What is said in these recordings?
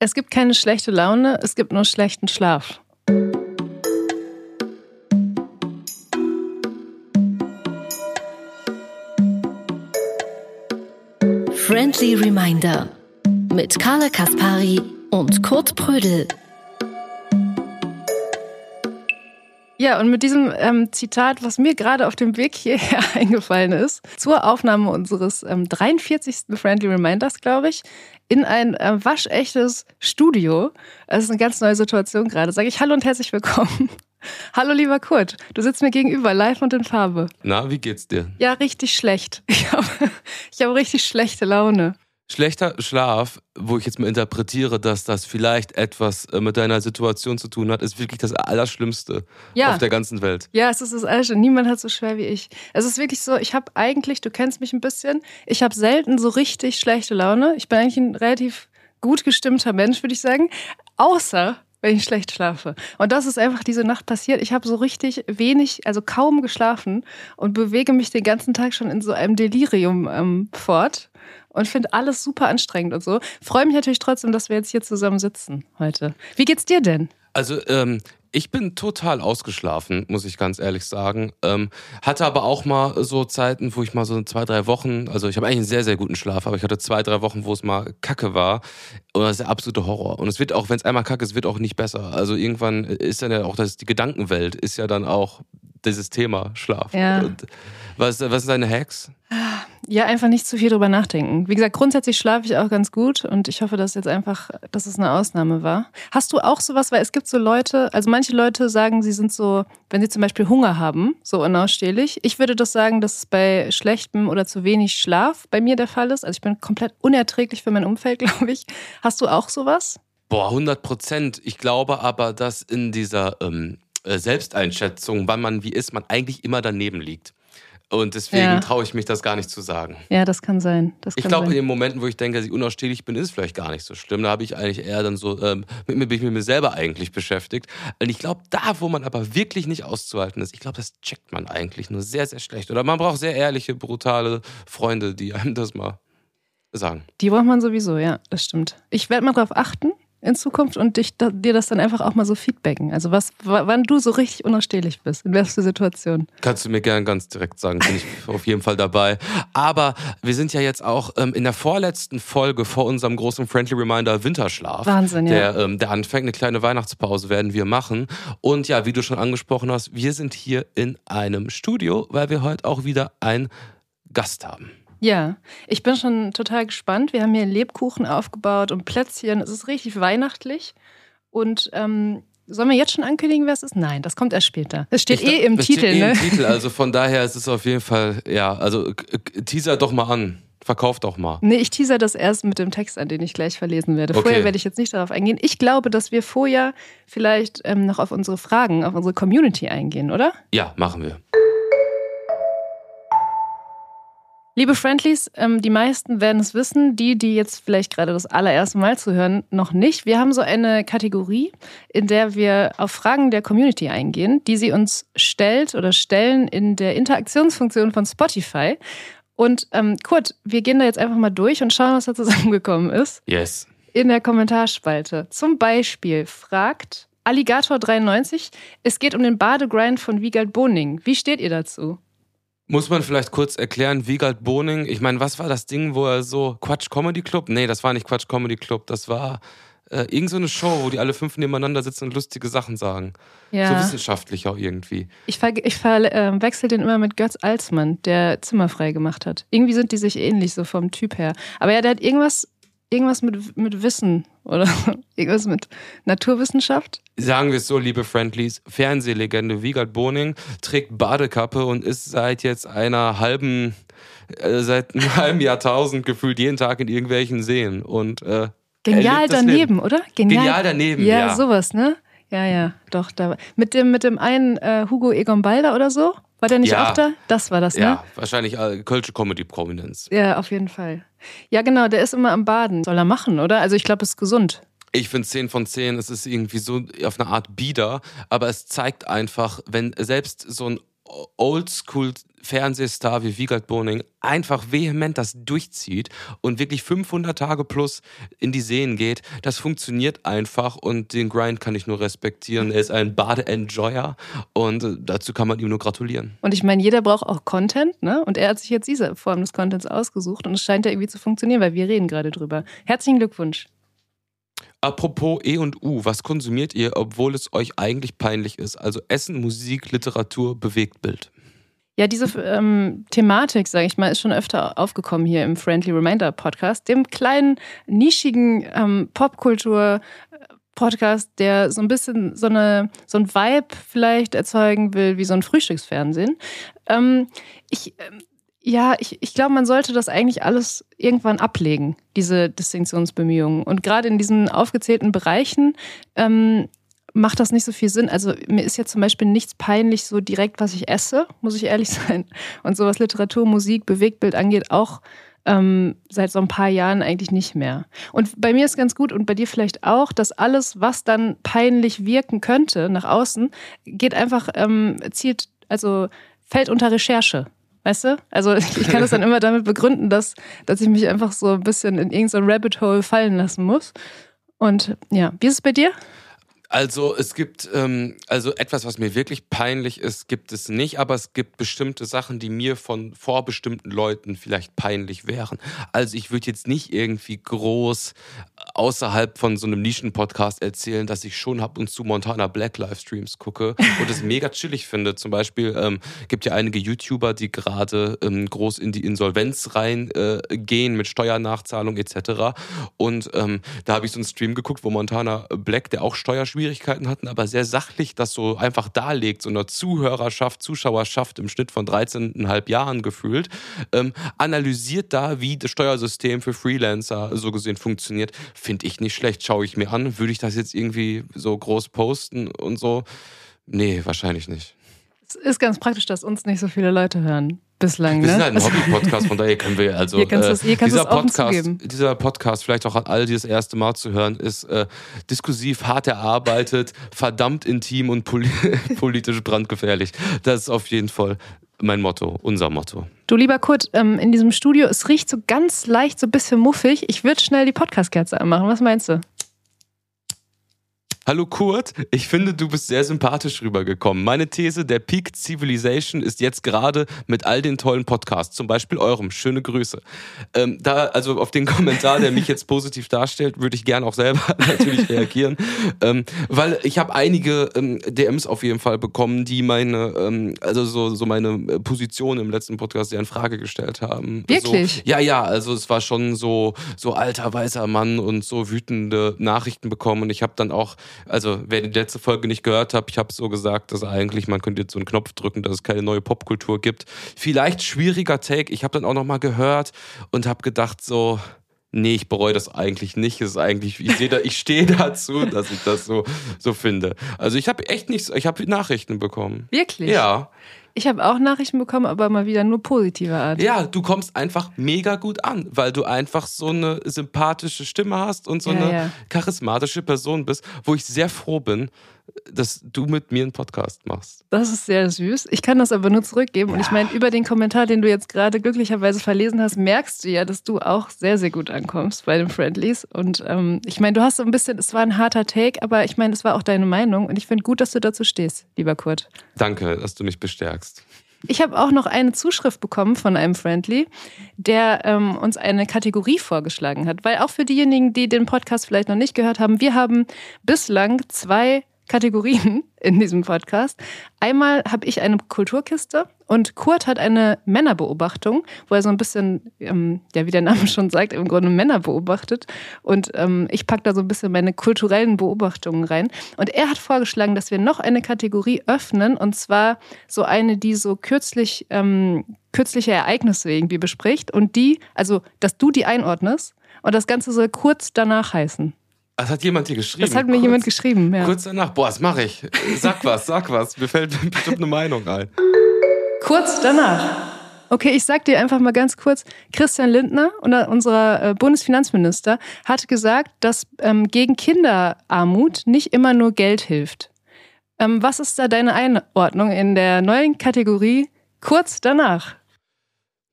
Es gibt keine schlechte Laune, es gibt nur schlechten Schlaf. Friendly Reminder mit Carla Kaspari und Kurt Prödel. Ja, und mit diesem ähm, Zitat, was mir gerade auf dem Weg hierher eingefallen ist, zur Aufnahme unseres ähm, 43. Friendly Reminders, glaube ich, in ein äh, waschechtes Studio. Das ist eine ganz neue Situation gerade. Sage ich Hallo und herzlich willkommen. Hallo lieber Kurt, du sitzt mir gegenüber, live und in Farbe. Na, wie geht's dir? Ja, richtig schlecht. Ich habe ich hab richtig schlechte Laune. Schlechter Schlaf, wo ich jetzt mal interpretiere, dass das vielleicht etwas äh, mit deiner Situation zu tun hat, ist wirklich das Allerschlimmste Ja. auf der ganzen Welt. Ja, es ist das Alles. Niemand hat so schwer wie ich. Es ist wirklich so, ich habe eigentlich, du kennst mich ein bisschen, ich habe selten so richtig schlechte Laune. Ich bin eigentlich ein relativ gut gestimmter Mensch, würde ich sagen. Außer wenn ich schlecht schlafe. Und das ist einfach diese Nacht passiert. Ich habe so richtig wenig, also kaum geschlafen und bewege mich den ganzen Tag schon in so einem Delirium ähm, fort und finde alles super anstrengend und so. Freue mich natürlich trotzdem, dass wir jetzt hier zusammen sitzen heute. Wie geht's dir denn? Also, ähm, ich bin total ausgeschlafen, muss ich ganz ehrlich sagen. Ähm, hatte aber auch mal so Zeiten, wo ich mal so zwei, drei Wochen, also ich habe eigentlich einen sehr, sehr guten Schlaf, aber ich hatte zwei, drei Wochen, wo es mal kacke war. Und das ist der absolute Horror. Und es wird auch, wenn es einmal kacke ist, wird auch nicht besser. Also irgendwann ist dann ja auch das, die Gedankenwelt ist ja dann auch dieses Thema Schlaf. Ja. Und was, was sind deine Hacks? Ja, einfach nicht zu viel drüber nachdenken. Wie gesagt, grundsätzlich schlafe ich auch ganz gut und ich hoffe, dass jetzt einfach, dass es eine Ausnahme war. Hast du auch sowas, weil es gibt so Leute, also manche Leute sagen, sie sind so, wenn sie zum Beispiel Hunger haben, so unausstehlich. Ich würde das sagen, dass es bei schlechtem oder zu wenig Schlaf bei mir der Fall ist. Also ich bin komplett unerträglich für mein Umfeld, glaube ich. Hast du auch sowas? Boah, 100 Prozent. Ich glaube aber, dass in dieser ähm, äh, Selbsteinschätzung, wann man wie ist, man eigentlich immer daneben liegt. Und deswegen Ja. traue ich mich das gar nicht zu sagen. Ja, das kann sein. Das Ich glaube, in den Momenten, wo ich denke, dass ich unausstehlich bin, ist es vielleicht gar nicht so schlimm. Da habe ich eigentlich eher dann so, ähm, mit mir bin ich mit mir selber eigentlich beschäftigt. Und ich glaube, da, wo man aber wirklich nicht auszuhalten ist, ich glaube, das checkt man eigentlich nur sehr, sehr schlecht. Oder man braucht sehr ehrliche, brutale Freunde, die einem das mal sagen. Die braucht man sowieso, ja, das stimmt. Ich werde mal drauf achten in Zukunft und dich, dir das dann einfach auch mal so feedbacken. Also was, wann du so richtig unausstehlich bist, in welcher Situation. Kannst du mir gern ganz direkt sagen, bin ich auf jeden Fall dabei. Aber wir sind ja jetzt auch ähm, in der vorletzten Folge vor unserem großen Friendly Reminder Winterschlaf. Wahnsinn, ja. Der, ähm, der anfängt, eine kleine Weihnachtspause werden wir machen. Und ja, wie du schon angesprochen hast, wir sind hier in einem Studio, weil wir heute auch wieder einen Gast haben. Ja, ich bin schon total gespannt. Wir haben hier Lebkuchen aufgebaut und Plätzchen. Es ist richtig weihnachtlich. Und ähm, sollen wir jetzt schon ankündigen, wer es ist? Nein, das kommt erst später. Es steht Ich eh im das Titel, steht eh ne? Im Titel, also von daher ist es auf jeden Fall, ja, also teaser doch mal an. Verkauf doch mal. Nee, ich teaser das erst mit dem Text an, den ich gleich verlesen werde. Okay. Vorher werde ich jetzt nicht darauf eingehen. Ich glaube, dass wir vorher vielleicht ähm, noch auf unsere Fragen, auf unsere Community eingehen, oder? Ja, machen wir. Liebe Friendlies, ähm, die meisten werden es wissen, die, die jetzt vielleicht gerade das allererste Mal zuhören, noch nicht. Wir haben so eine Kategorie, in der wir auf Fragen der Community eingehen, die sie uns stellt oder stellen in der Interaktionsfunktion von Spotify. Und ähm, Kurt, wir gehen da jetzt einfach mal durch und schauen, was da zusammengekommen ist Yes. in der Kommentarspalte. Zum Beispiel fragt Alligator93, es geht um den Badegrind von Wiegald Boning. Wie steht ihr dazu? Muss man vielleicht kurz erklären, Wiegald Boning, ich meine, was war das Ding, wo er so Quatsch Comedy Club? Nee, das war nicht Quatsch Comedy Club, das war äh, irgend so eine Show, wo die alle fünf nebeneinander sitzen und lustige Sachen sagen. So Ja. wissenschaftlich auch irgendwie. Ich, ver ich verwechsel den immer mit Götz Alsmann, der Zimmer frei gemacht hat. Irgendwie sind die sich ähnlich, so vom Typ her. Aber ja, der hat irgendwas, irgendwas mit, mit Wissen oder irgendwas mit Naturwissenschaft. Sagen wir es so, liebe Friendlies, Fernsehlegende Wiegald Boning trägt Badekappe und ist seit jetzt einer halben, äh, seit einem halben Jahrtausend gefühlt jeden Tag in irgendwelchen Seen. Und äh, Genial daneben, Leben. oder? Genial daneben, ja. ja. sowas, ne? Ja, ja, doch. Da, mit, dem, mit dem einen äh, Hugo Egon Balder oder so? War der nicht Ja. auch da? Das war das, ne? Ja, wahrscheinlich äh, Kölsche Comedy-Prominenz. Ja, auf jeden Fall. Ja, genau, der ist immer am Baden. Soll er machen, oder? Also ich glaube, es ist gesund. Ich finde 10 von 10, es ist irgendwie so auf eine Art bieder, aber es zeigt einfach, wenn selbst so ein Oldschool Fernsehstar wie Wiegald Boning einfach vehement das durchzieht und wirklich 500 Tage plus in die Seen geht, das funktioniert einfach und den Grind kann ich nur respektieren. Er ist ein Bade-Enjoyer und äh, dazu kann man ihm nur gratulieren. Und ich meine, jeder braucht auch Content, ne? Und er hat sich jetzt diese Form des Contents ausgesucht und es scheint ja irgendwie zu funktionieren, weil wir reden gerade drüber. Herzlichen Glückwunsch. Apropos E und U, was konsumiert ihr, obwohl es euch eigentlich peinlich ist? Also Essen, Musik, Literatur, Bewegtbild. Ja, diese ähm, Thematik, sage ich mal, ist schon öfter aufgekommen hier im Friendly Reminder Podcast, dem kleinen, nischigen ähm, Popkultur. Podcast, der so ein bisschen so, eine, so ein Vibe vielleicht erzeugen will, wie so ein Frühstücksfernsehen. Ähm, ich, ähm, ja, ich, ich glaube, man sollte das eigentlich alles irgendwann ablegen, diese Distinktionsbemühungen. Und gerade in diesen aufgezählten Bereichen ähm, macht das nicht so viel Sinn. Also mir ist jetzt zum Beispiel nichts peinlich so direkt, was ich esse, muss ich ehrlich sein. Und so was Literatur, Musik, Bewegtbild angeht, auch ähm, seit so ein paar Jahren eigentlich nicht mehr. Und bei mir ist ganz gut und bei dir vielleicht auch, dass alles, was dann peinlich wirken könnte nach außen, geht einfach, ähm, zielt, also fällt unter Recherche. Weißt du? Also ich kann das dann immer damit begründen, dass, dass ich mich einfach so ein bisschen in irgendein Rabbit Hole fallen lassen muss. Und ja, wie ist es bei dir? Also es gibt, ähm, also etwas, was mir wirklich peinlich ist, gibt es nicht, aber es gibt bestimmte Sachen, die mir von vor bestimmten Leuten vielleicht peinlich wären. Also ich würde jetzt nicht irgendwie groß außerhalb von so einem Nischen-Podcast erzählen, dass ich schon ab und zu Montana Black Livestreams gucke und es mega chillig finde. Zum Beispiel ähm, gibt ja einige YouTuber, die gerade ähm, groß in die Insolvenz reingehen äh, mit Steuernachzahlung etc. Und ähm, da habe ich so einen Stream geguckt, wo Montana Black, der auch Steuerschwierigkeiten Schwierigkeiten hatten, aber sehr sachlich das so einfach darlegt, so einer Zuhörerschaft, Zuschauerschaft im Schnitt von 13,5 Jahren gefühlt, ähm, analysiert da, wie das Steuersystem für Freelancer so gesehen funktioniert. Finde ich nicht schlecht, schaue ich mir an. Würde ich das jetzt irgendwie so groß posten und so? Nee, wahrscheinlich nicht. Es ist ganz praktisch, dass uns nicht so viele Leute hören bislang. Wir ne? sind halt ein Hobby-Podcast, von daher können wir also. Ihr kannst äh, es, ihr kannst dieser, es Podcast, dieser Podcast, vielleicht auch an all die das erste Mal zu hören, ist äh, diskursiv, hart erarbeitet, verdammt intim und poli politisch brandgefährlich. Das ist auf jeden Fall mein Motto, unser Motto. Du lieber Kurt, ähm, in diesem Studio, es riecht so ganz leicht, so ein bisschen muffig. Ich würde schnell die Podcast-Kerze anmachen. Was meinst du? Hallo Kurt, ich finde, du bist sehr sympathisch rübergekommen. Meine These, der Peak Civilization ist jetzt gerade mit all den tollen Podcasts, zum Beispiel eurem. Schöne Grüße. Ähm, da, also auf den Kommentar, der mich jetzt positiv darstellt, würde ich gerne auch selber natürlich reagieren. Ähm, weil ich habe einige ähm, DMs auf jeden Fall bekommen, die meine, ähm, also so, so meine Position im letzten Podcast sehr in Frage gestellt haben. Wirklich? So, ja, ja, also es war schon so, so alter weißer Mann und so wütende Nachrichten bekommen. Und ich habe dann auch also wer die letzte Folge nicht gehört hat, ich habe so gesagt, dass eigentlich man könnte jetzt so einen Knopf drücken, dass es keine neue Popkultur gibt. Vielleicht schwieriger Take. Ich habe dann auch noch mal gehört und habe gedacht so, nee, ich bereue das eigentlich nicht. Es ist eigentlich, ich sehe da, ich stehe dazu, dass ich das so so finde. Also ich habe echt nichts, ich habe Nachrichten bekommen. Wirklich? Ja. Ich habe auch Nachrichten bekommen, aber mal wieder nur positiver Art. Ja, du kommst einfach mega gut an, weil du einfach so eine sympathische Stimme hast und so Ja, eine ja. charismatische Person bist, wo ich sehr froh bin, dass du mit mir einen Podcast machst. Das ist sehr süß. Ich kann das aber nur zurückgeben. Und ich meine, über den Kommentar, den du jetzt gerade glücklicherweise verlesen hast, merkst du ja, dass du auch sehr, sehr gut ankommst bei den Friendlies. Und ähm, ich meine, du hast so ein bisschen, es war ein harter Take, aber ich meine, es war auch deine Meinung. Und ich finde gut, dass du dazu stehst, lieber Kurt. Danke, dass du mich bestärkst. Ich habe auch noch eine Zuschrift bekommen von einem Friendly, der ähm, uns eine Kategorie vorgeschlagen hat. Weil auch für diejenigen, die den Podcast vielleicht noch nicht gehört haben, wir haben bislang zwei Kategorien in diesem Podcast. Einmal habe ich eine Kulturkiste und Kurt hat eine Männerbeobachtung, wo er so ein bisschen, ähm, ja, wie der Name schon sagt, im Grunde Männer beobachtet. Und ähm, ich packe da so ein bisschen meine kulturellen Beobachtungen rein. Und er hat vorgeschlagen, dass wir noch eine Kategorie öffnen, und zwar so eine, die so kürzlich, ähm, kürzliche Ereignisse irgendwie bespricht und die, also, dass du die einordnest und das Ganze soll kurz danach heißen. Das hat jemand hier geschrieben. Das hat mir kurz, jemand geschrieben, ja. Kurz danach. Boah, das mache ich. Sag was, sag was. Mir fällt bestimmt eine Meinung ein. Kurz danach. Okay, ich sag dir einfach mal ganz kurz, Christian Lindner, unser äh, Bundesfinanzminister, hat gesagt, dass ähm, gegen Kinderarmut nicht immer nur Geld hilft. Ähm, was ist da deine Einordnung in der neuen Kategorie kurz danach.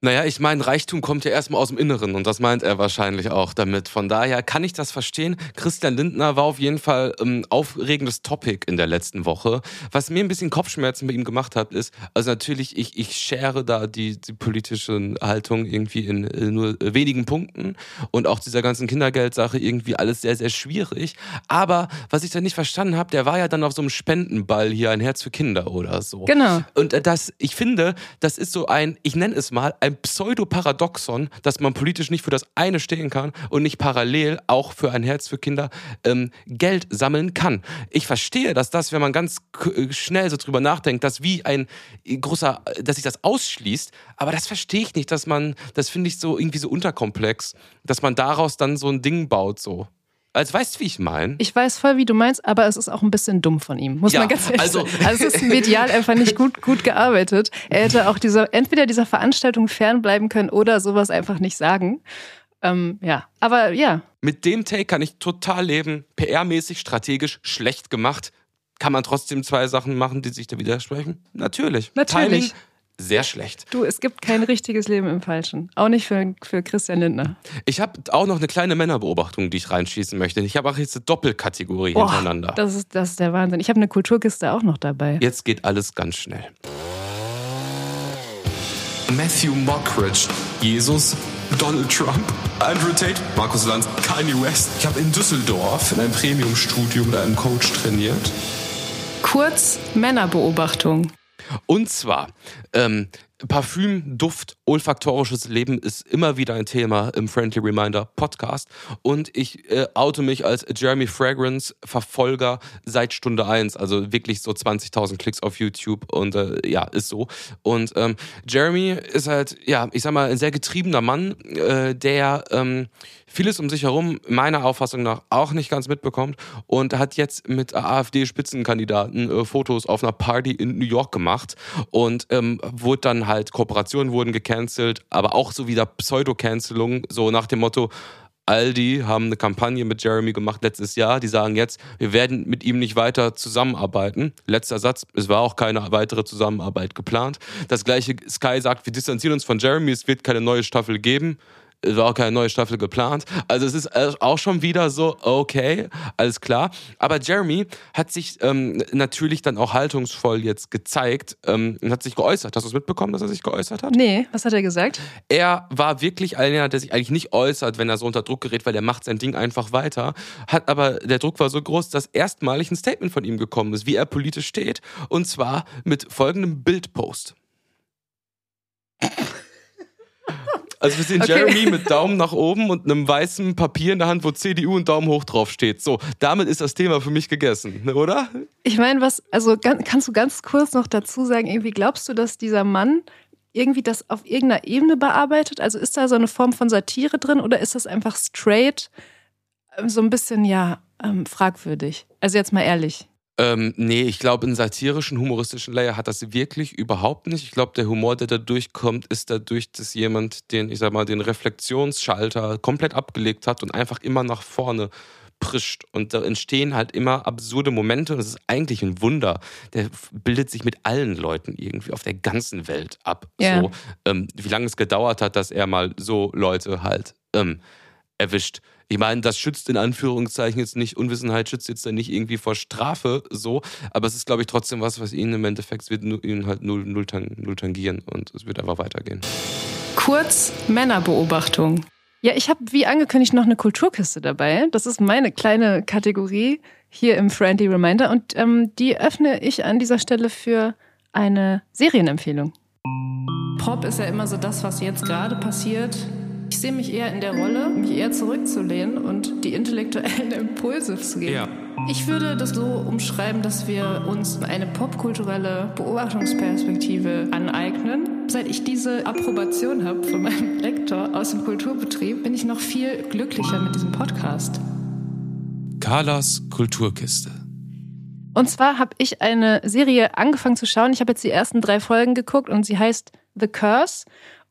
Naja, ich meine, Reichtum kommt ja erstmal aus dem Inneren und das meint er wahrscheinlich auch damit. Von daher kann ich das verstehen. Christian Lindner war auf jeden Fall ein ähm, aufregendes Topic in der letzten Woche. Was mir ein bisschen Kopfschmerzen bei ihm gemacht hat, ist, also natürlich, ich, ich share da die, die politische Haltung irgendwie in, in nur wenigen Punkten und auch dieser ganzen Kindergeldsache irgendwie alles sehr, sehr schwierig. Aber was ich da nicht verstanden habe, der war ja dann auf so einem Spendenball hier, ein Herz für Kinder oder so. Genau. Und das, ich finde, das ist so ein, ich nenne es mal, ein Pseudoparadoxon, dass man politisch nicht für das eine stehen kann und nicht parallel auch für ein Herz für Kinder ähm, Geld sammeln kann. Ich verstehe, dass das, wenn man ganz äh, schnell so drüber nachdenkt, dass wie ein großer, dass sich das ausschließt, aber das verstehe ich nicht, dass man, das finde ich so irgendwie so unterkomplex, dass man daraus dann so ein Ding baut so. Also weißt du, wie ich meine? Ich weiß voll, wie du meinst, aber es ist auch ein bisschen dumm von ihm, muss Ja, man ganz ehrlich also- sagen. Also es ist medial einfach nicht gut, gut gearbeitet. Er hätte auch dieser, entweder dieser Veranstaltung fernbleiben können oder sowas einfach nicht sagen. Ähm, ja, aber ja, Mit dem Take kann ich total leben. PR-mäßig, strategisch schlecht gemacht. Kann man trotzdem zwei Sachen machen, die sich da widersprechen? Natürlich. Natürlich. Timing, sehr schlecht. du, es gibt kein richtiges Leben im Falschen. Auch nicht für, für Christian Lindner. Ich habe auch noch eine kleine Männerbeobachtung, die ich reinschießen möchte. Ich habe auch jetzt eine Doppelkategorie Boah, hintereinander. Das ist, das ist der Wahnsinn. Ich habe eine Kulturkiste auch noch dabei. Jetzt geht alles ganz schnell. Matthew Mockridge, Jesus, Donald Trump, Andrew Tate, Markus Lanz, Kanye West. Ich habe in Düsseldorf in einem Premium-Studio mit einem Coach trainiert. Kurz Männerbeobachtung. Und zwar, ähm, Parfüm, Duft, olfaktorisches Leben ist immer wieder ein Thema im Friendly Reminder Podcast. Und ich äh, oute mich als Jeremy Fragrance Verfolger seit Stunde eins, Also wirklich so 20.000 Klicks auf YouTube und äh, ja, ist so. Und ähm, Jeremy ist halt, ja, ich sag mal, ein sehr getriebener Mann, äh, der ähm, vieles um sich herum meiner Auffassung nach auch nicht ganz mitbekommt und hat jetzt mit AfD-Spitzenkandidaten äh, Fotos auf einer Party in New York gemacht und ähm, wurde dann halt, Kooperationen wurden gecancelt, aber auch so wieder Pseudo-Cancelung, so nach dem Motto, Aldi haben eine Kampagne mit Jeremy gemacht letztes Jahr. Die sagen jetzt, wir werden mit ihm nicht weiter zusammenarbeiten. Letzter Satz, es war auch keine weitere Zusammenarbeit geplant. Das gleiche Sky sagt, wir distanzieren uns von Jeremy, es wird keine neue Staffel geben. Es war auch keine neue Staffel geplant. Also es ist äh, auch schon wieder so, okay, alles klar. Aber Jeremy hat sich ähm, natürlich dann auch haltungsvoll jetzt gezeigt ähm, und hat sich geäußert. Hast du es mitbekommen, dass er sich geäußert hat? Nee, was hat er gesagt? er war wirklich einer, der sich eigentlich nicht äußert, wenn er so unter Druck gerät, weil er macht sein Ding einfach weiter. Hat aber der Druck war so groß, dass erstmalig ein Statement von ihm gekommen ist, wie er politisch steht. Und zwar mit folgendem Bildpost. Also wir sehen Okay. Jeremy mit Daumen nach oben und einem weißen Papier in der Hand, wo CDU und Daumen hoch drauf steht. So, damit ist das Thema für mich gegessen, ne, oder? Ich meine, was, also kannst du ganz kurz noch dazu sagen, irgendwie glaubst du, dass dieser Mann irgendwie das auf irgendeiner Ebene bearbeitet? Also ist da so eine Form von Satire drin oder ist das einfach straight ähm, so ein bisschen, ja, ähm, fragwürdig? Also jetzt mal ehrlich. Ähm, nee, ich glaube, einen satirischen, humoristischen Layer hat das wirklich überhaupt nicht. Ich glaube, der Humor, der da durchkommt, ist dadurch, dass jemand den, ich sag mal, den Reflexionsschalter komplett abgelegt hat und einfach immer nach vorne prischt. Und da entstehen halt immer absurde Momente und es ist eigentlich ein Wunder. Der bildet sich mit allen Leuten irgendwie auf der ganzen Welt ab. Ja. So, ähm, wie lange es gedauert hat, dass er mal so Leute halt ähm, erwischt. Ich meine, das schützt in Anführungszeichen jetzt nicht, Unwissenheit schützt jetzt dann nicht irgendwie vor Strafe so, aber es ist, glaube ich, trotzdem was, was ihn im Endeffekt wird nu- ihn halt null, null, tang, null tangieren und es wird einfach weitergehen. Kurz Männerbeobachtung. Ja, ich habe wie angekündigt noch eine Kulturkiste dabei. Das ist meine kleine Kategorie hier im Friendly Reminder und ähm, die öffne ich an dieser Stelle für eine Serienempfehlung. Pop ist ja immer so das, was jetzt gerade passiert. Ich sehe mich eher in der Rolle, mich eher zurückzulehnen und die intellektuellen Impulse zu geben. Ich würde das so umschreiben, dass wir uns eine popkulturelle Beobachtungsperspektive aneignen. Seit ich diese Approbation habe von meinem Lektor aus dem Kulturbetrieb, bin ich noch viel glücklicher mit diesem Podcast. Carlas Kulturkiste. Und zwar habe ich eine Serie angefangen zu schauen. Ich habe jetzt die ersten drei Folgen geguckt und sie heißt The Curse.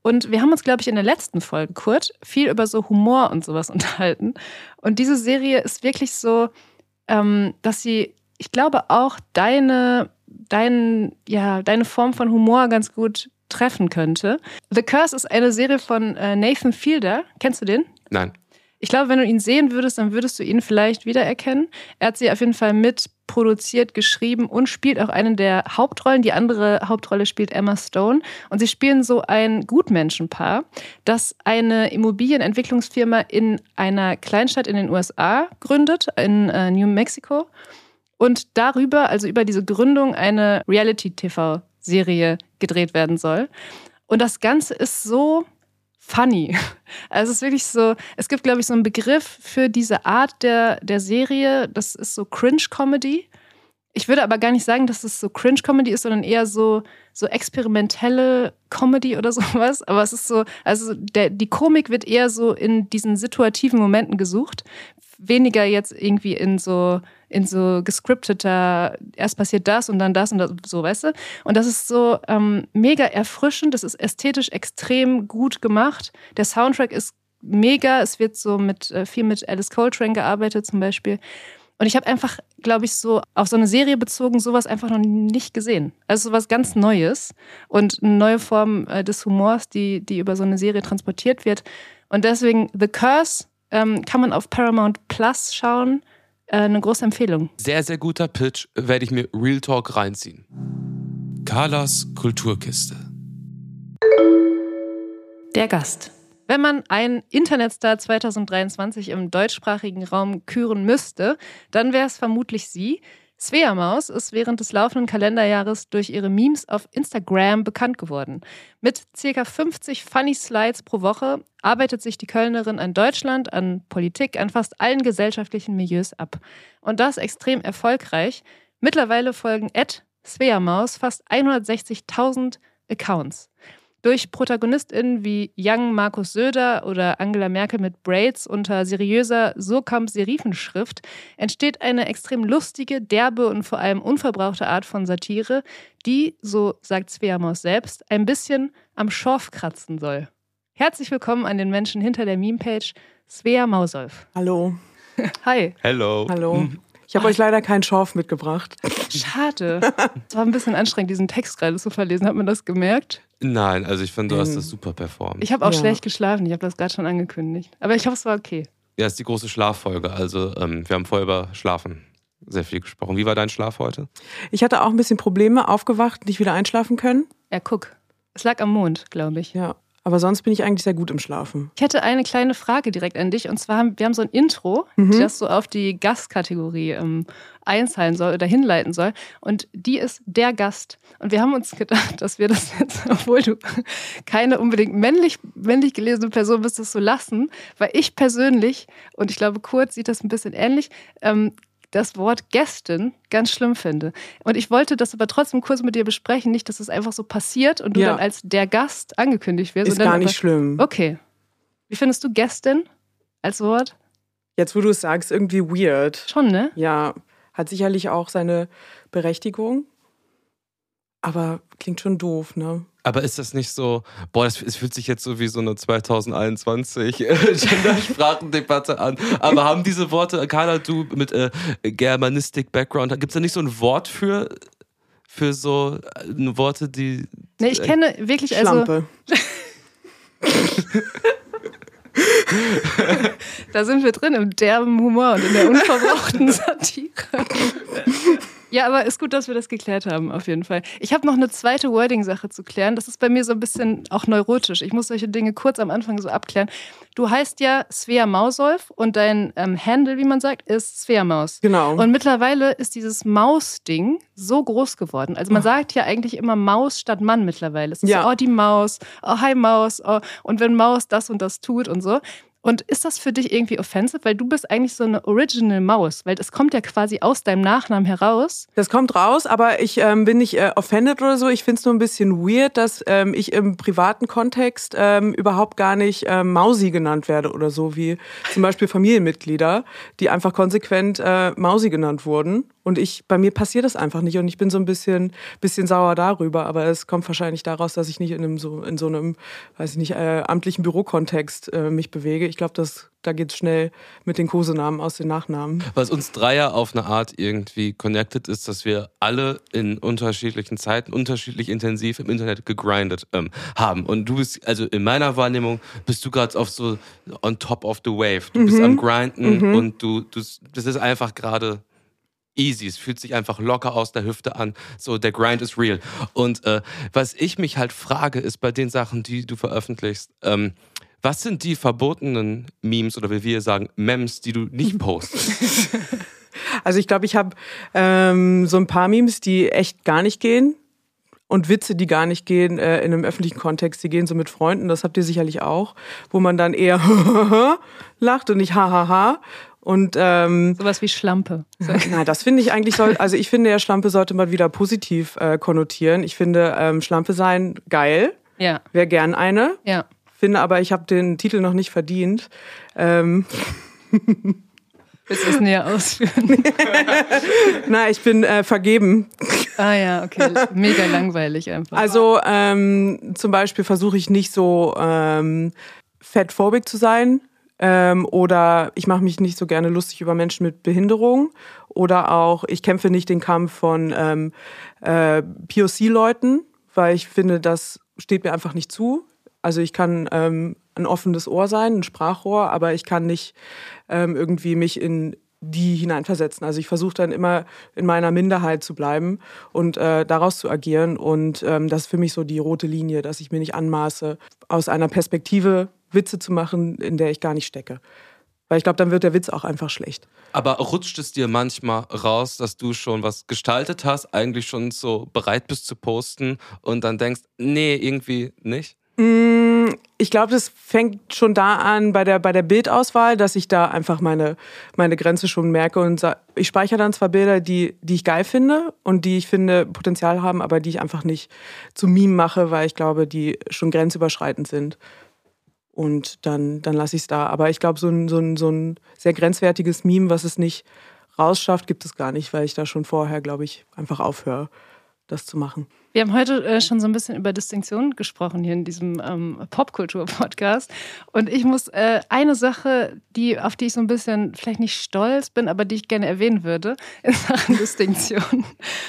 Und wir haben uns, glaube ich, in der letzten Folge, Kurt, viel über so Humor und sowas unterhalten. Und diese Serie ist wirklich so, ähm, dass sie, ich glaube, auch deine, dein, ja, deine Form von Humor ganz gut treffen könnte. The Curse ist eine Serie von äh, Nathan Fielder. Kennst du den? Nein. Ich glaube, wenn du ihn sehen würdest, dann würdest du ihn vielleicht wiedererkennen. Er hat sie auf jeden Fall mit produziert, geschrieben und spielt auch eine der Hauptrollen. Die andere Hauptrolle spielt Emma Stone. Und sie spielen so ein Gutmenschenpaar, das eine Immobilienentwicklungsfirma in einer Kleinstadt in den USA gründet, in äh, New Mexico. Und darüber, also über diese Gründung, eine Reality-TV-Serie gedreht werden soll. Und das Ganze ist so funny. Also es ist wirklich so, es gibt, glaube ich, so einen Begriff für diese Art der, der Serie, das ist so Cringe-Comedy. Ich würde aber gar nicht sagen, dass es so Cringe-Comedy ist, sondern eher so, so experimentelle Comedy oder sowas. Aber es ist so, also der, die Komik wird eher so in diesen situativen Momenten gesucht. Weniger jetzt irgendwie in so in so gescripteter, erst passiert das und dann das und das, so, weißt du? Und das ist so ähm, mega erfrischend, das ist ästhetisch extrem gut gemacht. Der Soundtrack ist mega, es wird so mit äh, viel mit Alice Coltrane gearbeitet zum Beispiel. Und ich habe einfach, glaube ich, so auf so eine Serie bezogen sowas einfach noch nicht gesehen. Also sowas ganz Neues und eine neue Form äh, des Humors, die, die über so eine Serie transportiert wird. Und deswegen The Curse ähm, kann man auf Paramount Plus schauen. Äh, eine große Empfehlung. Sehr, sehr guter Pitch. Werde ich mir Real Talk reinziehen. Carlas Kulturkiste. Der Gast. Wenn man einen Internetstar 2023 im deutschsprachigen Raum küren müsste, dann wäre es vermutlich sie. Svea Maus ist während des laufenden Kalenderjahres durch ihre Memes auf Instagram bekannt geworden. Mit ca. 50 Funny Slides pro Woche arbeitet sich die Kölnerin an Deutschland, an Politik, an fast allen gesellschaftlichen Milieus ab. Und das extrem erfolgreich. Mittlerweile folgen Ed Svea Maus fast 160.000 Accounts. Durch ProtagonistInnen wie Young Markus Söder oder Angela Merkel mit Braids unter seriöser Surkamp-Serifenschrift entsteht eine extrem lustige, derbe und vor allem unverbrauchte Art von Satire, die, so sagt Svea Maus selbst, ein bisschen am Schorf kratzen soll. Herzlich willkommen an den Menschen hinter der Meme-Page, Svea Mausolf. Hallo. Hi. Hello. Hallo. Ich habe euch leider keinen Schorf mitgebracht. Schade. Es war ein bisschen anstrengend, diesen Text gerade zu verlesen. Hat man das gemerkt? Nein, also ich finde, du hast das super performt. Ich habe auch Ja. schlecht geschlafen. Ich habe das gerade schon angekündigt. Aber ich hoffe, es war okay. Ja, ist die große Schlaffolge. Also ähm, wir haben vorher über Schlafen sehr viel gesprochen. Wie war dein Schlaf heute? Ich hatte auch ein bisschen Probleme, aufgewacht, nicht wieder einschlafen können. Ja, guck. Es lag am Mond, glaube ich. Ja, aber sonst bin ich eigentlich sehr gut im Schlafen. Ich hätte eine kleine Frage direkt an dich. Und zwar haben wir haben so ein Intro, Mhm. das so auf die Gastkategorie ähm, einzahlen soll oder hinleiten soll. Und die ist der Gast. Und wir haben uns gedacht, dass wir das jetzt, obwohl du keine unbedingt männlich, männlich gelesene Person bist, das so lassen. Weil ich persönlich, und ich glaube, Kurt sieht das ein bisschen ähnlich, ähm, das Wort Gästin ganz schlimm finde. Und ich wollte das aber trotzdem kurz mit dir besprechen, nicht, dass es einfach so passiert und du Ja. dann als der Gast angekündigt wirst. Ist gar aber, nicht schlimm. Okay. Wie findest du Gästin als Wort? Jetzt, wo du es sagst, irgendwie weird. Schon, ne? Ja, hat sicherlich auch seine Berechtigung. Aber klingt schon doof, ne? Aber ist das nicht so, boah, das, es fühlt sich jetzt so wie so eine 2021 äh, Gendersprachendebatte an. Aber haben diese Worte, Carla, du mit äh, Germanistik-Background, gibt es da nicht so ein Wort für, für so äh, Worte, die. Ne, ich kenne wirklich, also Schlampe. da sind wir drin im derben Humor und in der unverbrauchten Satire. Ja, aber ist gut, dass wir das geklärt haben, auf jeden Fall. Ich habe noch eine zweite Wording-Sache zu klären. Das ist bei mir so ein bisschen auch neurotisch. Ich muss solche Dinge kurz am Anfang so abklären. Du heißt ja Svea Mausolf und dein ähm, Handle, wie man sagt, ist Svea Maus. Genau. Und mittlerweile ist dieses Maus-Ding so groß geworden. Also man sagt ja eigentlich immer Maus statt Mann mittlerweile. Es ist Ja. so, oh, die Maus, oh, hi Maus, oh, und wenn Maus das und das tut und so. Und ist das für dich irgendwie offensive? Weil du bist eigentlich so eine Original Maus, weil es kommt ja quasi aus deinem Nachnamen heraus. Das kommt raus, aber ich ähm, bin nicht äh, offended oder so. Ich finde es nur ein bisschen weird, dass ähm, ich im privaten Kontext ähm, überhaupt gar nicht ähm, Mausi genannt werde oder so, wie zum Beispiel Familienmitglieder, die einfach konsequent äh, Mausi genannt wurden. Und ich, bei mir passiert das einfach nicht und ich bin so ein bisschen, bisschen sauer darüber, aber es kommt wahrscheinlich daraus, dass ich nicht in einem so, in so einem, weiß ich nicht, äh, amtlichen Bürokontext äh, mich bewege. Ich glaube, da geht es schnell mit den Kosenamen aus den Nachnamen. Was uns Dreier auf eine Art irgendwie connected ist, dass wir alle in unterschiedlichen Zeiten unterschiedlich intensiv im Internet gegrindet ähm, haben. Und du bist, also in meiner Wahrnehmung, bist du gerade auf so on top of the wave. Du mhm. bist am Grinden mhm. und du, du, das ist einfach gerade easy. Es fühlt sich einfach locker aus der Hüfte an. So, der Grind ist real. Und äh, was ich mich halt frage, ist bei den Sachen, die du veröffentlichst, ähm, was sind die verbotenen Memes oder wie wir sagen, Mems, die du nicht postest? also ich glaube, ich habe ähm, so ein paar Memes, die echt gar nicht gehen. Und Witze, die gar nicht gehen äh, in einem öffentlichen Kontext, die gehen so mit Freunden, das habt ihr sicherlich auch, wo man dann eher lacht und nicht hahaha. Und ähm, sowas wie Schlampe. Na, das finde ich eigentlich soll, also ich finde ja Schlampe sollte man wieder positiv äh, konnotieren. Ich finde ähm, Schlampe sein geil. Ja. Wäre gern eine. Ja. Finde aber, ich habe den Titel noch nicht verdient. Ähm. Willst du es näher ausführen? Na, ich bin äh, vergeben. Ah ja, okay. Mega langweilig einfach. Also ähm, zum Beispiel versuche ich nicht so ähm, fettphobik zu sein. Ähm, oder ich mache mich nicht so gerne lustig über Menschen mit Behinderung. Oder auch, ich kämpfe nicht den Kampf von ähm, äh, POC-Leuten, weil ich finde, das steht mir einfach nicht zu. Also ich kann ähm, ein offenes Ohr sein, ein Sprachrohr, aber ich kann nicht ähm, irgendwie mich in die hineinversetzen. Also ich versuche dann immer in meiner Minderheit zu bleiben und äh, daraus zu agieren. Und ähm, das ist für mich so die rote Linie, dass ich mir nicht anmaße, aus einer Perspektive Witze zu machen, in der ich gar nicht stecke. Weil ich glaube, dann wird der Witz auch einfach schlecht. Aber rutscht es dir manchmal raus, dass du schon was gestaltet hast, eigentlich schon so bereit bist zu posten und dann denkst, nee, irgendwie nicht? Mm, ich glaube, das fängt schon da an bei der, bei der Bildauswahl, dass ich da einfach meine, meine Grenze schon merke und ich speichere dann zwar Bilder, die, die ich geil finde und die ich finde Potenzial haben, aber die ich einfach nicht zu Meme mache, weil ich glaube, die schon grenzüberschreitend sind und dann, dann lasse ich es da. Aber ich glaube, so ein, so, ein, so ein sehr grenzwertiges Meme, was es nicht rausschafft, gibt es gar nicht, weil ich da schon vorher, glaube ich, einfach aufhöre, das zu machen. Wir haben heute äh, schon so ein bisschen über Distinktion gesprochen hier in diesem ähm, Popkultur-Podcast. Und ich muss äh, eine Sache, die, auf die ich so ein bisschen vielleicht nicht stolz bin, aber die ich gerne erwähnen würde, in Sachen Distinktion.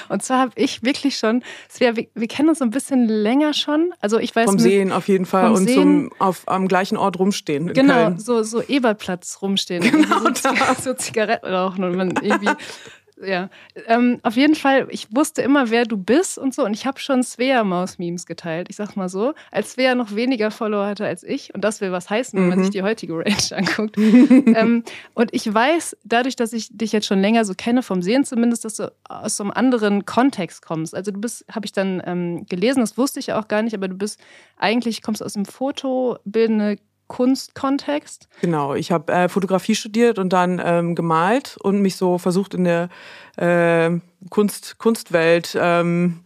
Und zwar habe ich wirklich schon, wir, wir, kennen uns so ein bisschen länger schon. Also ich weiß Vom Sehen auf jeden Fall und Sehen, zum, auf, am gleichen Ort rumstehen. genau, Köln. so, so Eberplatz rumstehen. Genau, so, so Zigaretten rauchen und man irgendwie ja. Ähm, auf jeden Fall, ich wusste immer, wer du bist und so. Und ich habe schon Svea-Maus-Memes geteilt. Ich sag mal so. Als Svea noch weniger Follower hatte als ich. Und das will was heißen, wenn man sich mhm. die heutige Range anguckt. ähm, und ich weiß, dadurch, dass ich dich jetzt schon länger so kenne, vom Sehen zumindest, dass du aus so einem anderen Kontext kommst. Also du bist, habe ich dann ähm, gelesen, das wusste ich ja auch gar nicht, aber du bist eigentlich, kommst aus dem Fotobildende Kunstkontext? Genau, ich habe äh, Fotografie studiert und dann ähm, gemalt und mich so versucht in der äh, Kunst, Kunstwelt, ähm,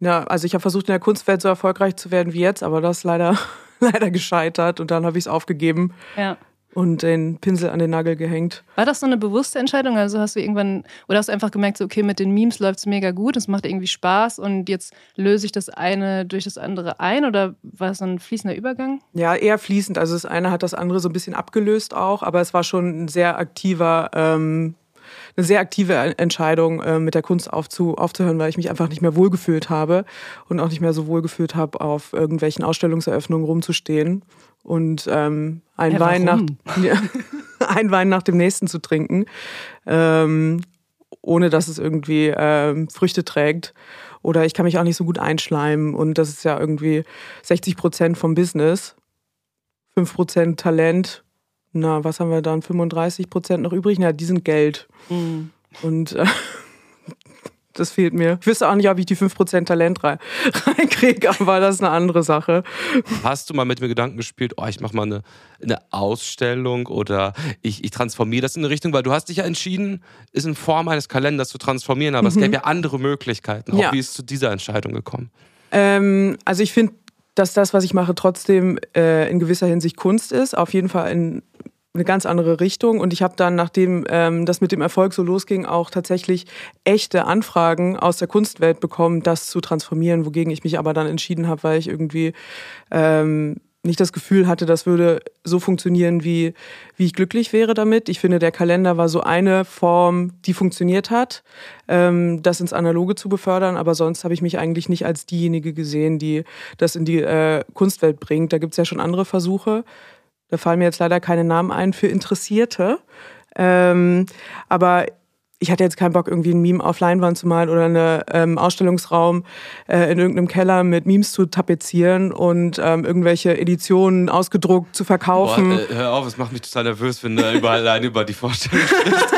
ja, also ich habe versucht in der Kunstwelt so erfolgreich zu werden wie jetzt, aber das ist leider, leider gescheitert und dann habe ich es aufgegeben. Ja und den Pinsel an den Nagel gehängt. War das so eine bewusste Entscheidung? Also hast du irgendwann, oder hast du einfach gemerkt, so, okay, mit den Memes läuft es mega gut, es macht irgendwie Spaß und jetzt löse ich das eine durch das andere ein oder war es so ein fließender Übergang? Ja, eher fließend. Also das eine hat das andere so ein bisschen abgelöst auch, aber es war schon ein sehr aktiver ähm, eine sehr aktive Entscheidung, äh, mit der Kunst aufzu, aufzuhören, weil ich mich einfach nicht mehr wohlgefühlt habe und auch nicht mehr so wohlgefühlt habe, auf irgendwelchen Ausstellungseröffnungen rumzustehen und ähm, ein, ja, Wein nach, ja, ein Wein nach dem nächsten zu trinken, ähm, ohne dass es irgendwie ähm, Früchte trägt. Oder ich kann mich auch nicht so gut einschleimen und das ist ja irgendwie 60 Prozent vom Business, 5 Prozent Talent. Na, was haben wir dann? 35 Prozent noch übrig? Na, die sind Geld. Mhm. Und äh, das fehlt mir. Ich wüsste auch nicht, ob ich die 5% Talent rein, reinkriege, aber das ist eine andere Sache. Hast du mal mit mir Gedanken gespielt, oh, ich mache mal eine, eine Ausstellung oder ich, ich transformiere das in eine Richtung, weil du hast dich ja entschieden, ist in Form eines Kalenders zu transformieren, aber mhm. es gäbe ja andere Möglichkeiten. Auch ja. wie ist zu dieser Entscheidung gekommen? Ähm, also ich finde, dass das, was ich mache, trotzdem äh, in gewisser Hinsicht Kunst ist. Auf jeden Fall in eine ganz andere Richtung. Und ich habe dann, nachdem ähm, das mit dem Erfolg so losging, auch tatsächlich echte Anfragen aus der Kunstwelt bekommen, das zu transformieren, wogegen ich mich aber dann entschieden habe, weil ich irgendwie ähm, nicht das Gefühl hatte, das würde so funktionieren, wie, wie ich glücklich wäre damit. Ich finde, der Kalender war so eine Form, die funktioniert hat, ähm, das ins Analoge zu befördern. Aber sonst habe ich mich eigentlich nicht als diejenige gesehen, die das in die äh, Kunstwelt bringt. Da gibt es ja schon andere Versuche. Da fallen mir jetzt leider keine Namen ein für Interessierte. Ähm, aber ich hatte jetzt keinen Bock, irgendwie ein Meme auf Leinwand zu malen oder einen ähm, Ausstellungsraum äh, in irgendeinem Keller mit Memes zu tapezieren und ähm, irgendwelche Editionen ausgedruckt zu verkaufen. Boah, äh, hör auf, es macht mich total nervös, wenn du überall alleine über die Vorstellung sprichst.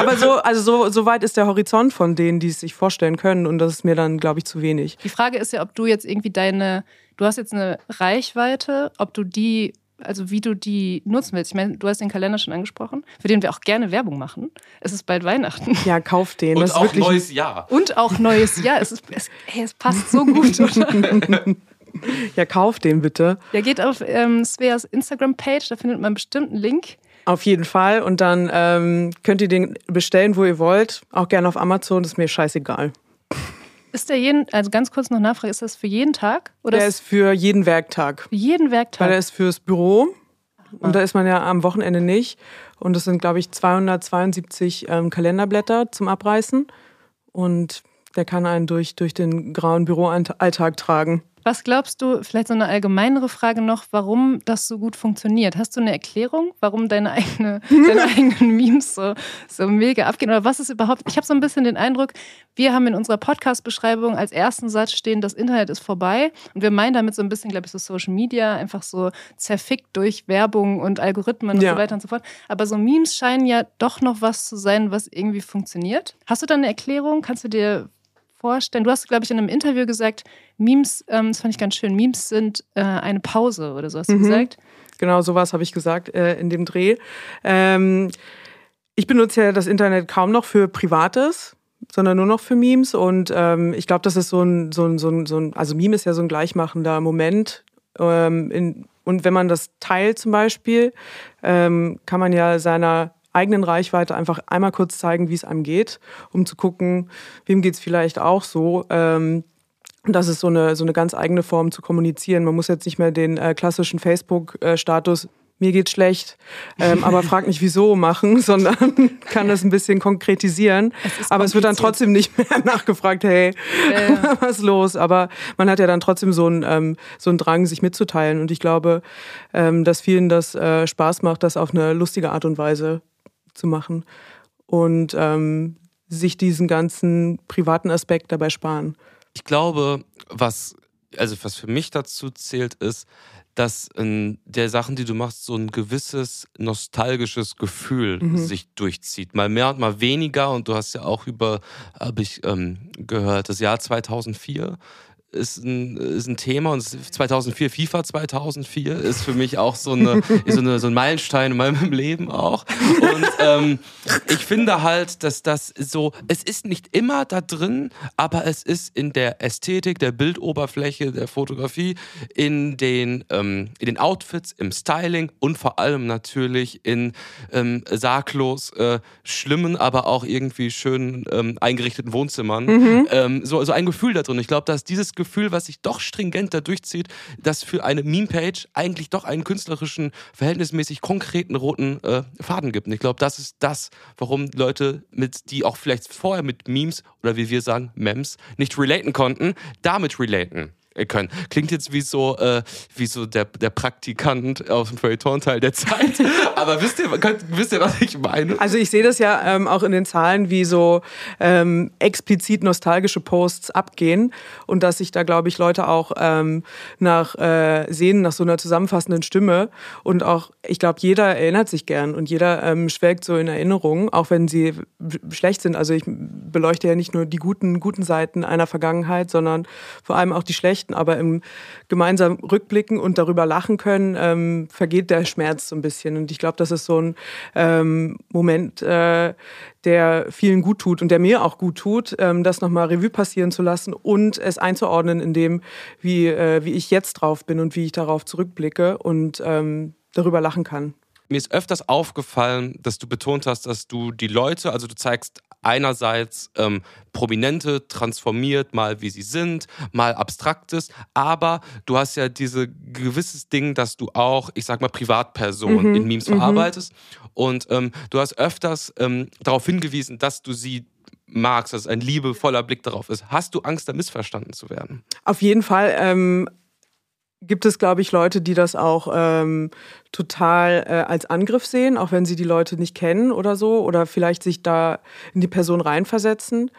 Aber so, also so, so weit ist der Horizont von denen, die es sich vorstellen können und das ist mir dann, glaube ich, zu wenig. Die Frage ist ja, ob du jetzt irgendwie deine, du hast jetzt eine Reichweite, ob du die also wie du die nutzen willst. Ich meine, du hast den Kalender schon angesprochen, für den wir auch gerne Werbung machen. Es ist bald Weihnachten. Ja, kauf den. Und auch neues Jahr. Und auch neues Jahr. Es, ist, es, ey, es passt so gut, oder? ja, kauf den bitte. Ja, geht auf ähm, Sveas Instagram-Page, da findet man bestimmt einen Link. Auf jeden Fall. Und dann ähm, könnt ihr den bestellen, wo ihr wollt. Auch gerne auf Amazon, das ist mir scheißegal. Ist der jeden, also ganz kurz noch Nachfrage, ist das für jeden Tag? Oder der ist für jeden Werktag. Für jeden Werktag? Weil der ist fürs Büro. Und da ist man ja am Wochenende nicht. Und das sind, glaube ich, 272 ähm, Kalenderblätter zum Abreißen. Und der kann einen durch, durch den grauen Büroalltag tragen. Was glaubst du, vielleicht so eine allgemeinere Frage noch, warum das so gut funktioniert? Hast du eine Erklärung, warum deine, eigene, deine eigenen Memes so, so mega abgehen? Oder was ist überhaupt? Ich habe so ein bisschen den Eindruck, wir haben in unserer Podcast-Beschreibung als ersten Satz stehen, das Internet ist vorbei. Und wir meinen damit so ein bisschen, glaube ich, so Social Media, einfach so zerfickt durch Werbung und Algorithmen ja. und so weiter und so fort. Aber so Memes scheinen ja doch noch was zu sein, was irgendwie funktioniert. Hast du da eine Erklärung? Kannst du dir vorstellen? Du hast, glaube ich, in einem Interview gesagt, Memes, ähm, das fand ich ganz schön, Memes sind äh, eine Pause oder so hast du mhm. gesagt. Genau, sowas habe ich gesagt äh, in dem Dreh. Ähm, ich benutze ja das Internet kaum noch für Privates, sondern nur noch für Memes. Und ähm, ich glaube, das ist so ein, so, ein, so, ein, so ein, also Meme ist ja so ein gleichmachender Moment. Ähm, in, und wenn man das teilt zum Beispiel, ähm, kann man ja seiner eigenen Reichweite einfach einmal kurz zeigen, wie es einem geht, um zu gucken, wem geht es vielleicht auch so. Ähm, das ist so eine, so eine ganz eigene Form zu kommunizieren. Man muss jetzt nicht mehr den äh, klassischen Facebook-Status mir geht's schlecht, ähm, aber frag nicht wieso machen, sondern kann das ein bisschen konkretisieren. Es aber es wird dann trotzdem nicht mehr nachgefragt, hey, ja. was ist los? Aber man hat ja dann trotzdem so einen, ähm, so einen Drang, sich mitzuteilen. Und ich glaube, ähm, dass vielen das äh, Spaß macht, das auf eine lustige Art und Weise zu machen und ähm, sich diesen ganzen privaten Aspekt dabei sparen. Ich glaube, was, also was für mich dazu zählt, ist, dass in der Sachen, die du machst, so ein gewisses nostalgisches Gefühl mhm. sich durchzieht. Mal mehr und mal weniger. Und du hast ja auch über, habe ich ähm, gehört, das Jahr 2004 ist ein, ist ein Thema und 2004, FIFA 2004 ist für mich auch so, eine, so, eine, so ein Meilenstein in meinem Leben auch. Und ähm, ich finde halt, dass das so, es ist nicht immer da drin, aber es ist in der Ästhetik, der Bildoberfläche, der Fotografie, in den, ähm, in den Outfits, im Styling und vor allem natürlich in ähm, saglos äh, schlimmen, aber auch irgendwie schön ähm, eingerichteten Wohnzimmern. Mhm. Ähm, so, so ein Gefühl da drin. Ich glaube, dass dieses Gefühl Gefühl, was sich doch stringenter durchzieht, dass für eine Meme-Page eigentlich doch einen künstlerischen, verhältnismäßig konkreten roten äh, Faden gibt. Und ich glaube, das ist das, warum Leute, mit, die auch vielleicht vorher mit Memes oder wie wir sagen, Mems, nicht relaten konnten, damit relaten können. Klingt jetzt wie so, äh, wie so der, der Praktikant aus dem Feuilleton-Teil der Zeit. Aber wisst ihr, könnt, wisst ihr, was ich meine? Also ich sehe das ja ähm, auch in den Zahlen, wie so ähm, explizit nostalgische Posts abgehen und dass sich da, glaube ich, Leute auch ähm, nach äh, sehen, nach so einer zusammenfassenden Stimme. Und auch, ich glaube, jeder erinnert sich gern und jeder ähm, schwelgt so in Erinnerungen, auch wenn sie schlecht sind. Also ich beleuchte ja nicht nur die guten, guten Seiten einer Vergangenheit, sondern vor allem auch die schlechten berichten, aber im gemeinsamen Rückblicken und darüber lachen können, ähm, vergeht der Schmerz so ein bisschen. Und ich glaube, das ist so ein ähm, Moment, äh, der vielen gut tut und der mir auch gut tut, ähm, das nochmal Revue passieren zu lassen und es einzuordnen in dem, wie, äh, wie ich jetzt drauf bin und wie ich darauf zurückblicke und ähm, darüber lachen kann. Mir ist öfters aufgefallen, dass du betont hast, dass du die Leute, also du zeigst einerseits ähm, Prominente transformiert, mal wie sie sind, mal Abstraktes, aber du hast ja diese gewisses Ding, dass du auch, ich sag mal, Privatpersonen Mhm, in Memes verarbeitest. Und ähm, du hast öfters ähm, darauf hingewiesen, dass du sie magst, dass ein liebevoller Blick darauf ist. Hast du Angst, da missverstanden zu werden? Auf jeden Fall ähm, gibt es, glaube ich, Leute, die das auch ähm, total äh, als Angriff sehen, auch wenn sie die Leute nicht kennen oder so, oder vielleicht sich da in die Person reinversetzen.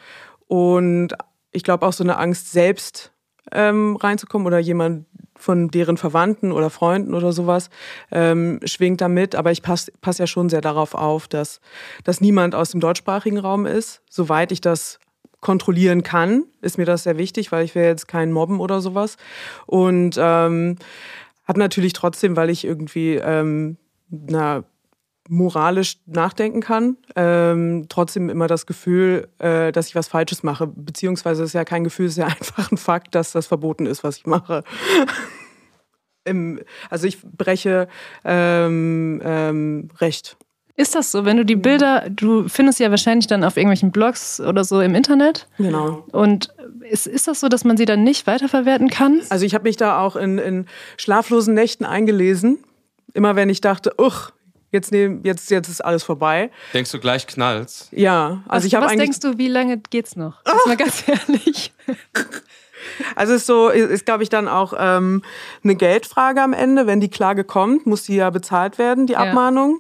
Und ich glaube auch so eine Angst, selbst ähm, reinzukommen oder jemand von deren Verwandten oder Freunden oder sowas ähm, schwingt da mit. Aber ich passe pass ja schon sehr darauf auf, dass, dass niemand aus dem deutschsprachigen Raum ist, soweit ich das kontrollieren kann, ist mir das sehr wichtig, weil ich will jetzt keinen mobben oder sowas. Und ähm, habe natürlich trotzdem, weil ich irgendwie ähm, na, moralisch nachdenken kann, ähm, trotzdem immer das Gefühl, äh, dass ich was Falsches mache. Beziehungsweise ist ja kein Gefühl, ist ja einfach ein Fakt, dass das verboten ist, was ich mache. Im, also ich breche ähm, ähm, Recht. Ist das so, wenn du die Bilder, du findest ja wahrscheinlich dann auf irgendwelchen Blogs oder so im Internet. Genau. Und ist, ist das so, dass man sie dann nicht weiterverwerten kann? Also ich habe mich da auch in, in schlaflosen Nächten eingelesen. Immer wenn ich dachte, uch, jetzt, nehm, jetzt, jetzt ist alles vorbei. Denkst du gleich knallt's? Ja, also was ich habe was denkst du, wie lange geht's noch? Jetzt mal ganz ehrlich. Also es ist so, ist glaube ich dann auch ähm, eine Geldfrage am Ende. Wenn die Klage kommt, muss die ja bezahlt werden, die Ja. Abmahnung.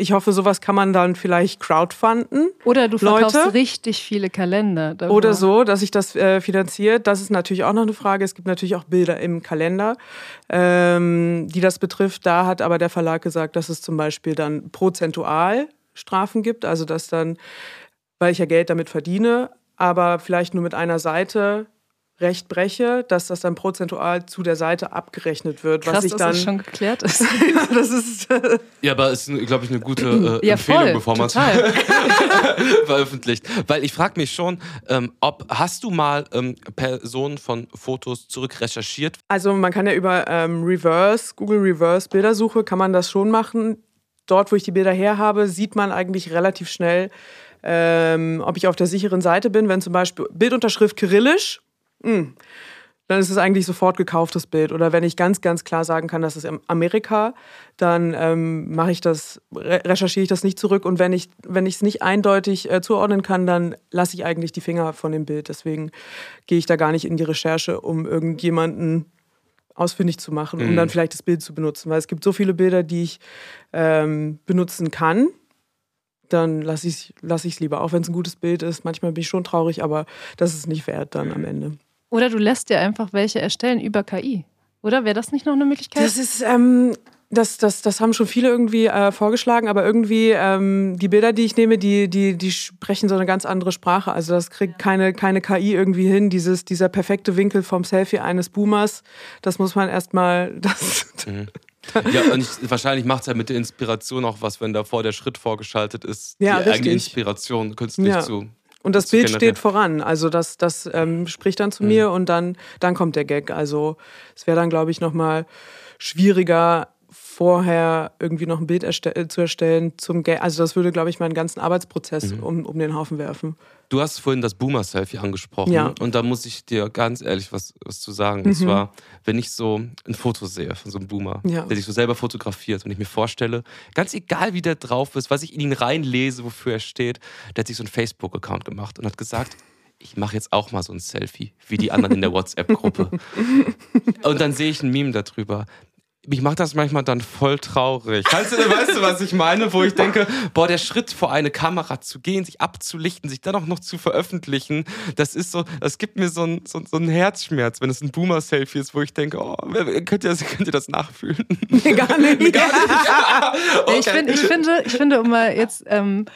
Ich hoffe, sowas kann man dann vielleicht crowdfunden. Oder du verkaufst Leute? richtig viele Kalender. darüber. Oder so, dass sich das äh, finanziert. Das ist natürlich auch noch eine Frage. Es gibt natürlich auch Bilder im Kalender, ähm, die das betrifft. Da hat aber der Verlag gesagt, dass es zum Beispiel dann prozentual Strafen gibt. Also dass dann, weil ich ja Geld damit verdiene, aber vielleicht nur mit einer Seite Recht breche, dass das dann prozentual zu der Seite abgerechnet wird. Krass, was ich dass dann. das schon geklärt ist. das ist. Äh, Ja, aber es ist, glaube ich, eine gute äh, ja, Empfehlung, voll. bevor man es veröffentlicht. Weil ich frage mich schon, ähm, ob hast du mal ähm, Personen von Fotos zurück recherchiert? Also man kann ja über ähm, Reverse, Google Reverse Bildersuche, kann man das schon machen. Dort, wo ich die Bilder her habe, sieht man eigentlich relativ schnell, ähm, ob ich auf der sicheren Seite bin. Wenn zum Beispiel Bildunterschrift kyrillisch, mh, dann ist es eigentlich sofort gekauftes Bild. Oder wenn ich ganz, ganz klar sagen kann, das ist Amerika, dann ähm, mache ich das, re recherchiere ich das nicht zurück. Und wenn ich wenn ich es nicht eindeutig äh, zuordnen kann, dann lasse ich eigentlich die Finger von dem Bild. Deswegen gehe ich da gar nicht in die Recherche, um irgendjemanden ausfindig zu machen, um Mhm. dann vielleicht das Bild zu benutzen. Weil es gibt so viele Bilder, die ich ähm, benutzen kann. Dann lasse ich es lass lieber, auch wenn es ein gutes Bild ist. Manchmal bin ich schon traurig, aber das ist nicht wert dann am Ende. Oder du lässt dir einfach welche erstellen über KI. Oder wäre das nicht noch eine Möglichkeit? Das ist, ähm, das, das, das haben schon viele irgendwie äh, vorgeschlagen, aber irgendwie ähm, die Bilder, die ich nehme, die, die, die sprechen so eine ganz andere Sprache. Also das kriegt keine, keine KI irgendwie hin. Dieses, dieser perfekte Winkel vom Selfie eines Boomers, das muss man erstmal. Das, Ja, und ich, wahrscheinlich macht es ja mit der Inspiration auch was, wenn davor der Schritt vorgeschaltet ist, Ja, die eigene richtig. Inspiration künstlich Ja. zu. Und das zu Bild steht voran. Also das, das ähm, spricht dann zu mir und dann, dann kommt der Gag. Also es wäre dann, glaube ich, nochmal schwieriger, vorher irgendwie noch ein Bild erste äh, zu erstellen zum Gag. Also das würde, glaube ich, meinen ganzen Arbeitsprozess um, um den Haufen werfen. Du hast vorhin das Boomer-Selfie angesprochen. Ja. Und da muss ich dir ganz ehrlich was, was zu sagen. Mhm. Und zwar, wenn ich so ein Foto sehe von so einem Boomer, Ja. der sich so selber fotografiert und ich mir vorstelle, ganz egal wie der drauf ist, was ich in ihn reinlese, wofür er steht, der hat sich so einen Facebook-Account gemacht und hat gesagt, ich mache jetzt auch mal so ein Selfie, wie die anderen in der WhatsApp-Gruppe. und dann sehe ich ein Meme darüber. Mich macht das manchmal dann voll traurig. Kannst du, weißt du, was ich meine? Wo ich denke, boah, der Schritt vor eine Kamera zu gehen, sich abzulichten, sich dann auch noch zu veröffentlichen, das ist so, das gibt mir so einen so, so Herzschmerz, wenn es ein Boomer-Selfie ist, wo ich denke, oh, könnt ihr das, könnt ihr das nachfühlen? Gar nicht. Ja, Ich, find, ich, finde, ich finde, um mal jetzt, ähm,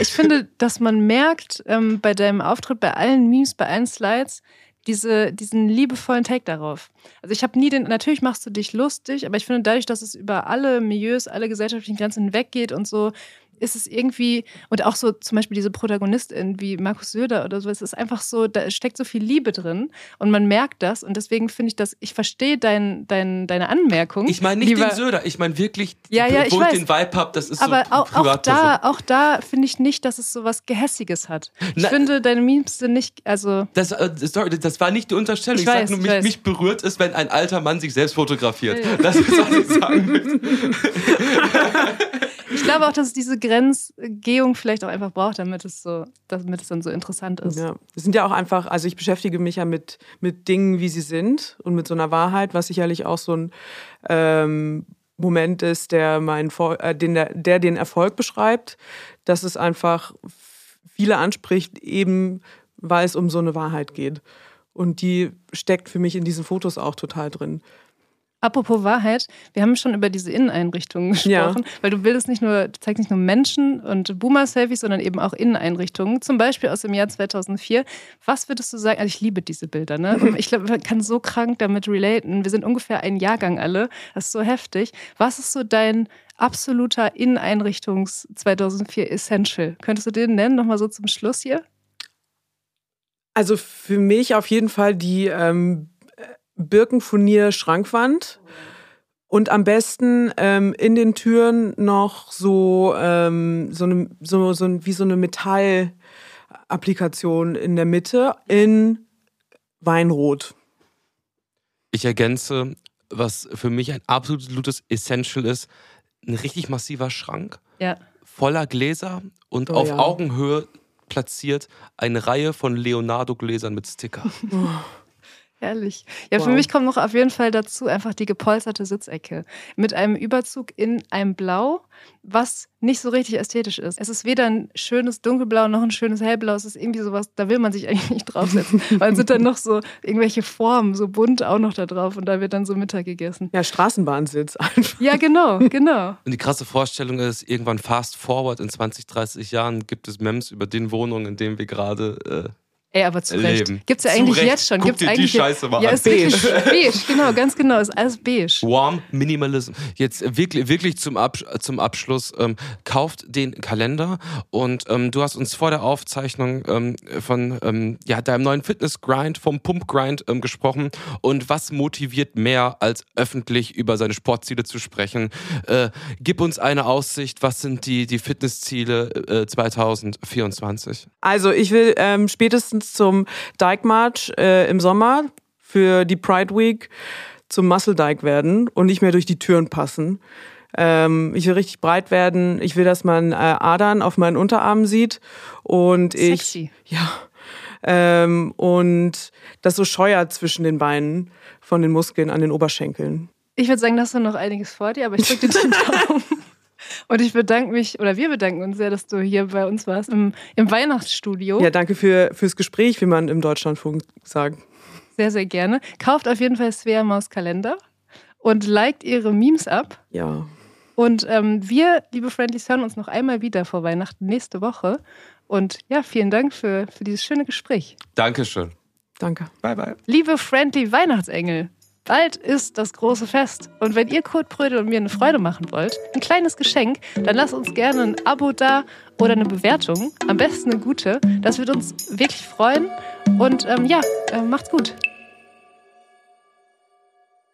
ich finde, dass man merkt ähm, bei deinem Auftritt, bei allen Memes, bei allen Slides, diese, diesen liebevollen Take darauf. Also ich habe nie den, natürlich machst du dich lustig, aber ich finde dadurch, dass es über alle Milieus, alle gesellschaftlichen Grenzen hinweggeht und so, ist es irgendwie, und auch so zum Beispiel diese Protagonistin wie Markus Söder oder so, es ist einfach so, da steckt so viel Liebe drin und man merkt das und deswegen finde ich das, ich verstehe dein, dein, deine Anmerkung. Ich meine nicht lieber, den Söder, ich meine wirklich, Ja, ja, ich wo ich weiß. den Vibe hab, das ist aber so auch, auch da, auch da finde ich nicht, dass es so was Gehässiges hat. Ich Na- finde, deine Memes sind nicht, also Das, äh, sorry, das war nicht die Unterstellung. Ich Ich, weiß, sag nur, ich mich, mich berührt es, wenn ein alter Mann sich selbst fotografiert. Ja. Das ist, was ich sagen will. ich glaube auch, dass es diese Grenzgehung vielleicht auch einfach braucht, damit es so, damit es dann so interessant ist. Ja, es sind ja auch einfach, also ich beschäftige mich ja mit, mit Dingen, wie sie sind und mit so einer Wahrheit, was sicherlich auch so ein ähm, Moment ist, der, mein, äh, den, der, der den Erfolg beschreibt, dass es einfach viele anspricht, eben weil es um so eine Wahrheit geht. Und die steckt für mich in diesen Fotos auch total drin. Apropos Wahrheit, wir haben schon über diese Inneneinrichtungen gesprochen, Ja. weil du bildest nicht nur, du zeigst nicht nur Menschen und Boomer-Selfies, sondern eben auch Inneneinrichtungen, zum Beispiel aus dem Jahr 2004. Was würdest du sagen? Also ich liebe diese Bilder, ne? Und ich glaube, man kann so krank damit relaten. Wir sind ungefähr ein Jahrgang alle. Das ist so heftig. Was ist so dein absoluter Inneneinrichtungs 2004 Essential? Könntest du den nennen, nochmal so zum Schluss hier? Also für mich auf jeden Fall die ähm, Birkenfurnier-Schrankwand. Und am besten ähm, in den Türen noch so, ähm, so, eine, so, so ein- wie so eine Metallapplikation in der Mitte in Weinrot. Ich ergänze, was für mich ein absolutes Essential ist, ein richtig massiver Schrank Ja. voller Gläser und Oh auf ja. Augenhöhe platziert eine Reihe von Leonardo-Gläsern mit Sticker. Herrlich. Ja, für Wow. mich kommt noch auf jeden Fall dazu einfach die gepolsterte Sitzecke mit einem Überzug in einem Blau, was nicht so richtig ästhetisch ist. Es ist weder ein schönes Dunkelblau noch ein schönes Hellblau. Es ist irgendwie sowas, da will man sich eigentlich nicht draufsetzen. Weil es sind dann noch so irgendwelche Formen, so bunt auch noch da drauf und da wird dann so Mittag gegessen. Ja, Straßenbahnsitz einfach. Ja, genau, genau. Und die krasse Vorstellung ist, irgendwann fast forward in 20, 30 Jahren gibt es Mems über den Wohnungen, in denen wir gerade äh, Ey, aber zu Recht. Leben. Gibt's ja eigentlich Recht. jetzt schon. Guck Gibt's dir die eigentlich Scheiße mal ja, an. ist wirklich beige, genau, ganz genau. Ist alles beige. Warm Minimalism. Jetzt wirklich, wirklich zum, Absch zum Abschluss. Ähm, kauft den Kalender und ähm, du hast uns vor der Aufzeichnung ähm, von ähm, ja, deinem neuen Fitness-Grind, vom Pump-Grind ähm, gesprochen. Und was motiviert mehr, als öffentlich über seine Sportziele zu sprechen? Äh, gib uns eine Aussicht. Was sind die, die Fitnessziele äh, 2024? Also ich will ähm, spätestens zum Dyke March äh, im Sommer für die Pride Week zum Muscle Dyke werden und nicht mehr durch die Türen passen. Ähm, ich will richtig breit werden. Ich will, dass man äh, Adern auf meinen Unterarmen sieht und ich Sexy. ja ähm, und das so scheuert zwischen den Beinen von den Muskeln an den Oberschenkeln. Ich würde sagen, da hast du noch einiges vor dir, aber ich drücke dir den Daumen. Und ich bedanke mich, oder wir bedanken uns sehr, dass du hier bei uns warst im, im Weihnachtsstudio. Ja, danke für fürs Gespräch, wie man im Deutschlandfunk sagt. Sehr, sehr gerne. Kauft auf jeden Fall Svea Maus Kalender und liked ihre Memes ab. Ja. Und ähm, wir, liebe Friendlies, hören uns noch einmal wieder vor Weihnachten nächste Woche. Und ja, vielen Dank für, für dieses schöne Gespräch. Dankeschön. Danke. Bye, bye. Liebe Friendly Weihnachtsengel, bald ist das große Fest. Und wenn ihr Kurt Brödel und mir eine Freude machen wollt, ein kleines Geschenk, dann lasst uns gerne ein Abo da oder eine Bewertung. Am besten eine gute. Das wird uns wirklich freuen. Und ähm, ja, äh, macht's gut.